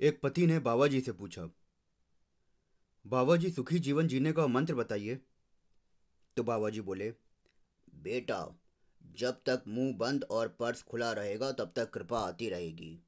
एक पति ने बाबा जी से पूछा बाबा जी सुखी जीवन जीने का मंत्र बताइए। तो बाबा जी बोले, बेटा, जब तक मुँह बंद और पर्स खुला रहेगा, तब तक कृपा आती रहेगी।